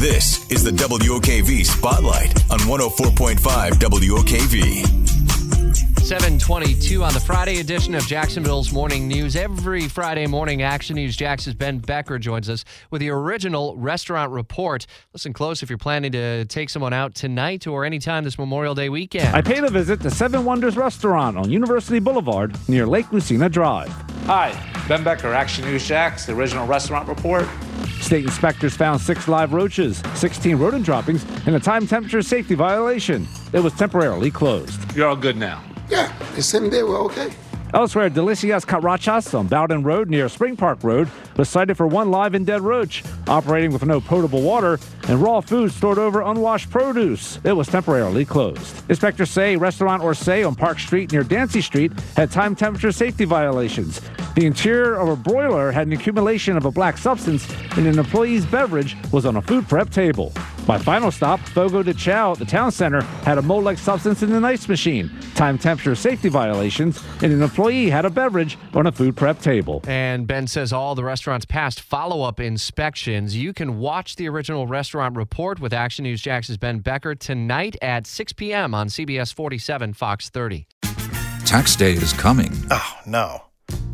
This is the WOKV Spotlight on 104.5 WOKV. 722 on the Friday edition of Jacksonville's Morning News. Every Friday morning, Action News Jax's Ben Becker joins us with the original restaurant report. Listen close if you're planning to take someone out tonight or anytime this Memorial Day weekend. I paid a visit to Seven Wonders Restaurant on University Boulevard near Lake Lucina Drive. Hi, Ben Becker, Action News Jax, the original restaurant report. State inspectors found six live roaches, 16 rodent droppings, and a time temperature safety violation. It was temporarily closed. You're all good now. Yeah, the same day we're okay. Elsewhere, Delicias Catrachas on Bowden Road near Spring Park Road was cited for one live and dead roach, operating with no potable water and raw food stored over unwashed produce. It was temporarily closed. Inspectors say Restaurant Orsay on Park Street near Dancy Street had time temperature safety violations. The interior of a broiler had an accumulation of a black substance, and an employee's beverage was on a food prep table. My final stop, Fogo de Chao at the town center, had a mold like substance in the ice machine, time temperature safety violations, and an employee had a beverage on a food prep table. And Ben says all the restaurants passed follow up inspections. You can watch the original restaurant report with Action News Jax's Ben Becker tonight at 6 p.m. on CBS 47, Fox 30. Tax day is coming. Oh, no.